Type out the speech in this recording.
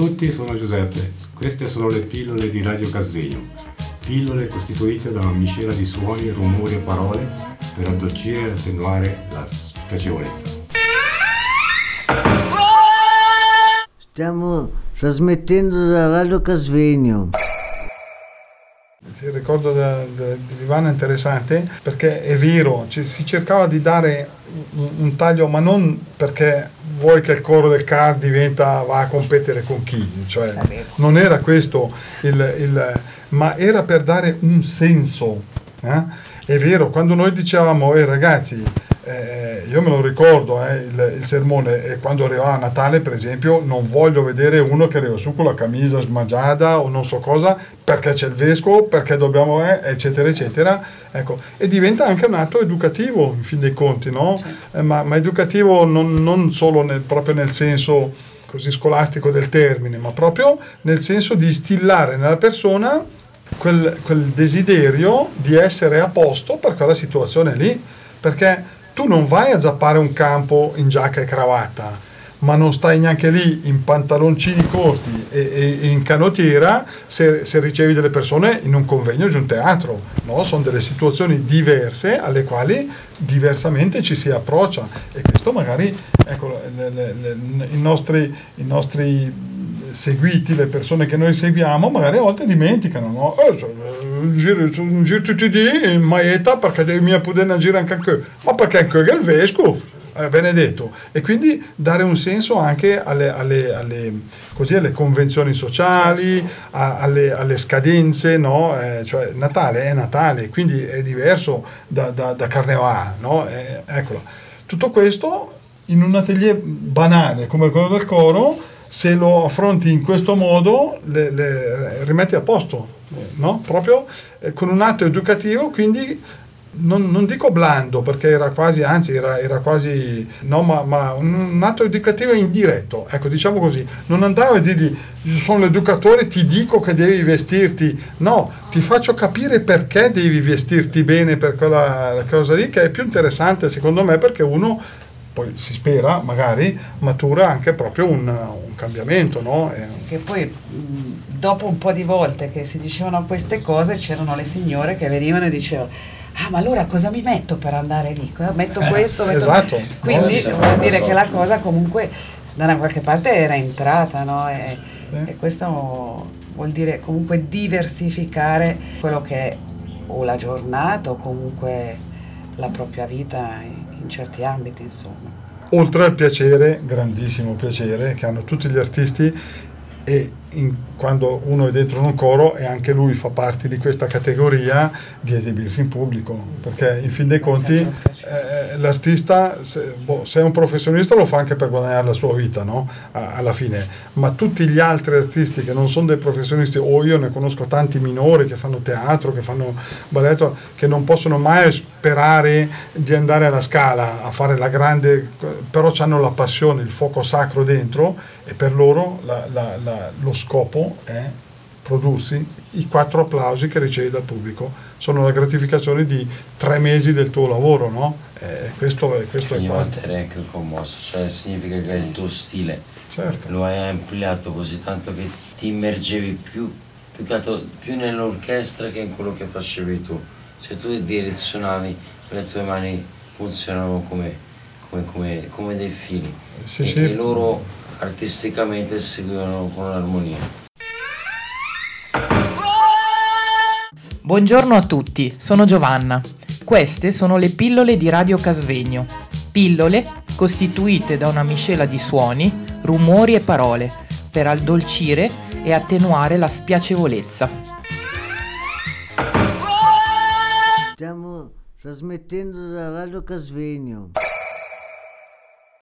tutti, sono Giuseppe. Queste sono le pillole di Radio Casvegno. Pillole costituite da una miscela di suoni, rumori e parole per addolcire e attenuare la spiacevolezza. Stiamo trasmettendo da Radio Casvegno. Il ricordo da- da- di Vivana è interessante perché è vero, ci- si cercava di dare un, un taglio, ma non perché vuoi che il coro del CAR diventa, va a competere con chi, cioè non era questo, il, il- ma era per dare un senso. eh? È vero, quando noi dicevamo, eh, ragazzi, eh, io me lo ricordo, eh, il, il sermone, e quando arrivava Natale, per esempio, non voglio vedere uno che arriva su con la camicia smagiata o non so cosa, perché c'è il vescovo, perché dobbiamo, eh, eccetera, eccetera. Ecco. E diventa anche un atto educativo, in fin dei conti, no? Eh, ma, ma educativo non, non solo nel- proprio nel senso così scolastico del termine, ma proprio nel senso di instillare nella persona quel, quel desiderio di essere a posto per quella situazione lì, perché tu non vai a zappare un campo in giacca e cravatta, ma non stai neanche lì in pantaloncini corti e, e- in canottiera se, se ricevi delle persone in un convegno di un teatro, no? Sono delle situazioni diverse alle quali diversamente ci si approccia e questo magari, ecco, le- le- le- i nostri, i nostri seguiti, le persone che noi seguiamo, magari a volte dimenticano, no? Eh, eh, un giro tutti i giorni in maglietta perché devi mia poter girare anche anche, ma perché anche è il vescovo, eh, benedetto. E quindi dare un senso anche alle, alle- alle- così, alle convenzioni sociali, a- alle, scadenze, no? Eh, cioè Natale è Natale, quindi è diverso da, da, da Carnevale, no? Eh. Tutto questo in un atelier banale come quello del coro, se lo affronti in questo modo, le, le rimetti a posto, no? Proprio eh, con un atto educativo, quindi non, non dico blando, perché era quasi, anzi era, era quasi, no, ma, ma un, atto educativo indiretto, ecco, diciamo così. Non andavo a dirgli, sono l'educatore, ti dico che devi vestirti, no, ti faccio capire perché devi vestirti bene per quella cosa lì, che è più interessante secondo me, perché uno poi si spera magari matura anche proprio un, un cambiamento, no? E- Che poi mh, dopo un po' di volte che si dicevano queste cose c'erano le signore che venivano e dicevano ah ma allora cosa mi metto per andare lì? Metto questo, metto... esatto. Quindi Eh, sì, vuol dire che la cosa comunque da una qualche parte era entrata, no? E, Sì. e questo vuol dire comunque diversificare quello che è o la giornata o comunque la propria vita in, certi ambiti, insomma. oltre al piacere, grandissimo piacere, che hanno tutti gli artisti e in- quando uno è dentro un coro e anche lui fa parte di questa categoria di esibirsi in pubblico, perché in fin dei conti eh, l'artista, se, boh, se è un professionista lo fa anche per guadagnare la sua vita, no? A- alla fine, ma tutti gli altri artisti che non sono dei professionisti, o io ne conosco tanti minori che fanno teatro, che fanno balletto, che non possono mai sperare di andare alla scala a fare la grande, però hanno la passione, il fuoco sacro dentro e per loro la- la- la- lo scopo è prodursi i quattro applausi che ricevi dal pubblico. Sono la gratificazione di tre mesi del tuo lavoro, no? E questo, è- questo è Ogni qua. volta eri anche commosso, cioè significa che il tuo stile Certo. lo hai ampliato così tanto che ti immergevi più, più, altro- più nell'orchestra che in quello che facevi tu. Cioè tu direzionavi, le tue mani funzionavano come, come, come, come dei fili Sì, e, sì. e loro artisticamente seguivano con l'armonia. Buongiorno a tutti, sono Giovanna. Queste sono le pillole di Radio Casvegno. Pillole costituite da una miscela di suoni, rumori e parole per addolcire e attenuare la spiacevolezza. Stiamo trasmettendo da Radio Casvegno.